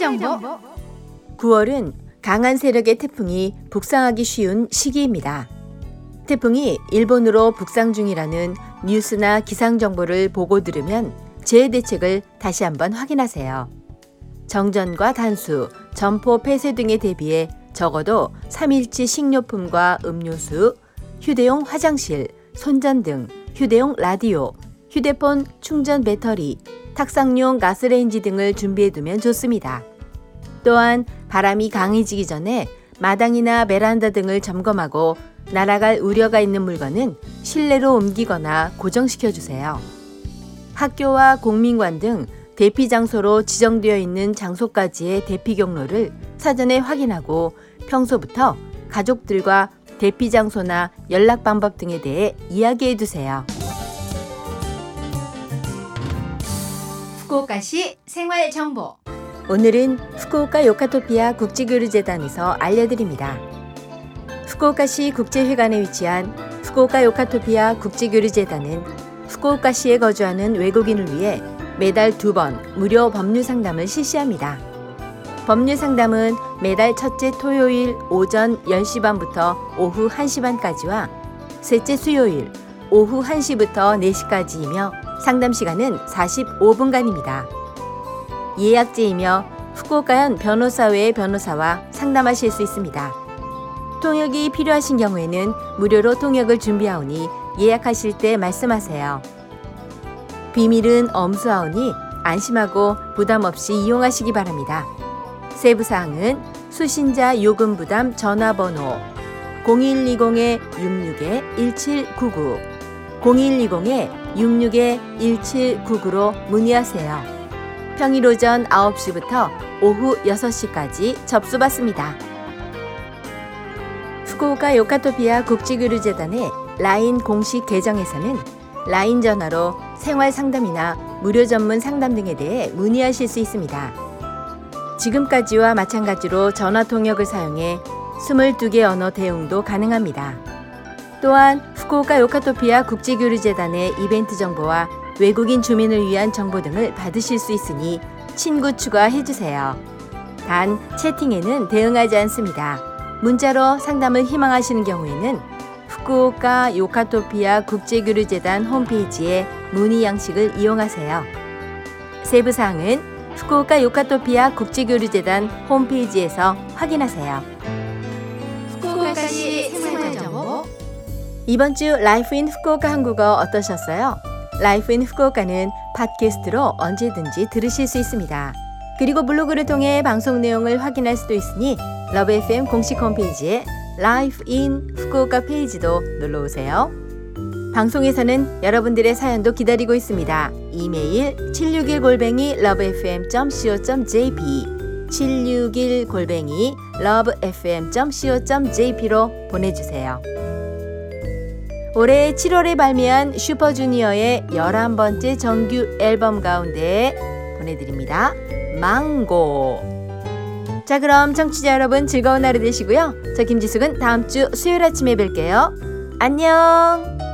정보 9월은 강한 세력의 태풍이 북상하기 쉬운 시기입니다. 태풍이 일본으로 북상 중이라는 뉴스나 기상 정보를 보고 들으면 재해 대책을 다시 한번 확인하세요. 정전과 단수, 점포 폐쇄 등에 대비해 적어도 3일치 식료품과 음료수, 휴대용 화장실, 손전등, 휴대용 라디오, 휴대폰 충전 배터리, 탁상용 가스레인지 등을 준비해 두면 좋습니다. 또한 바람이 강해지기 전에 마당이나 베란다 등을 점검하고 날아갈 우려가 있는 물건은 실내로 옮기거나 고정시켜 주세요. 학교와 공민관 등 대피 장소로 지정되어 있는 장소까지의 대피 경로를 사전에 확인하고 평소부터 가족들과 대피 장소나 연락 방법 등에 대해 이야기해 두세요. 후쿠오카시 생활 정보 오늘은 후쿠오카 요카토피아 국제교류재단에서 알려드립니다. 후쿠오카시 국제회관에 위치한 후쿠오카 요카토피아 국제교류재단은 후쿠오카시에 거주하는 외국인을 위해 매달 두 번 무료 법률 상담을 실시합니다. 법률 상담은 매달 첫째 토요일 오전 10시 반부터 오후 1시 반까지와 셋째 수요일 오후 1시부터 4시까지이며 상담 시간은 45분간입니다. 예약제이며 후쿠오카현 변호사회의 변호사와 상담하실 수 있습니다. 통역이 필요하신 경우에는 무료로 통역을 준비하오니 예약하실 때 말씀하세요. 비밀은 엄수하오니 안심하고 부담 없이 이용하시기 바랍니다. 세부 사항은 수신자 요금 부담 전화번호 0120-66-1799 0120-66-1799로 문의하세요. 평일 오전 9시부터 오후 6시까지 접수받습니다. 후쿠오카 요카토피아 국제교류재단의 라인 공식 계정에서는 라인 전화로 생활 상담이나 무료 전문 상담 등에 대해 문의하실 수 있습니다. 지금까지와 마찬가지로 전화 통역을 사용해 22개 언어 대응도 가능합니다. 또한 후쿠오카 요카토피아 국제교류재단의 이벤트 정보와 외국인 주민을 위한 정보 등을 받으실 수 있으니 친구 추가해 주세요. 단 채팅에는 대응하지 않습니다. 문자로 상담을 희망하시는 경우에는 후쿠오카 요카토피아 국제교류재단 홈페이지에 문의 양식을 이용하세요. 세부 사항은 후쿠오카 요카토피아 국제교류재단 홈페이지에서 확인하세요. 후쿠오카시 생활정보 이번 주 Life in Fukuoka 한국어 어떠셨어요? Life in Fukuoka는 팟캐스트로 언제든지 들으실 수 있습니다. 그리고 블로그를 통해 방송 내용을 확인할 수도 있으니 LOVE FM 공식 홈페이지에 Life in Fukuoka 페이지도 놀러 오세요. 방송에서는 여러분들의 사연도 기다리고 있습니다. 이메일 761 골뱅이 lovefm.co.jp 761 골뱅이 lovefm.co.jp로 보내주세요. 올해 7월에 발매한 슈퍼주니어의 11번째 정규 앨범 가운데 보내드립니다. 망고. 자, 그럼 청취자 여러분 즐거운 하루 되시고요. 저 김지숙은 다음 주 수요일 아침에 뵐게요. 안녕!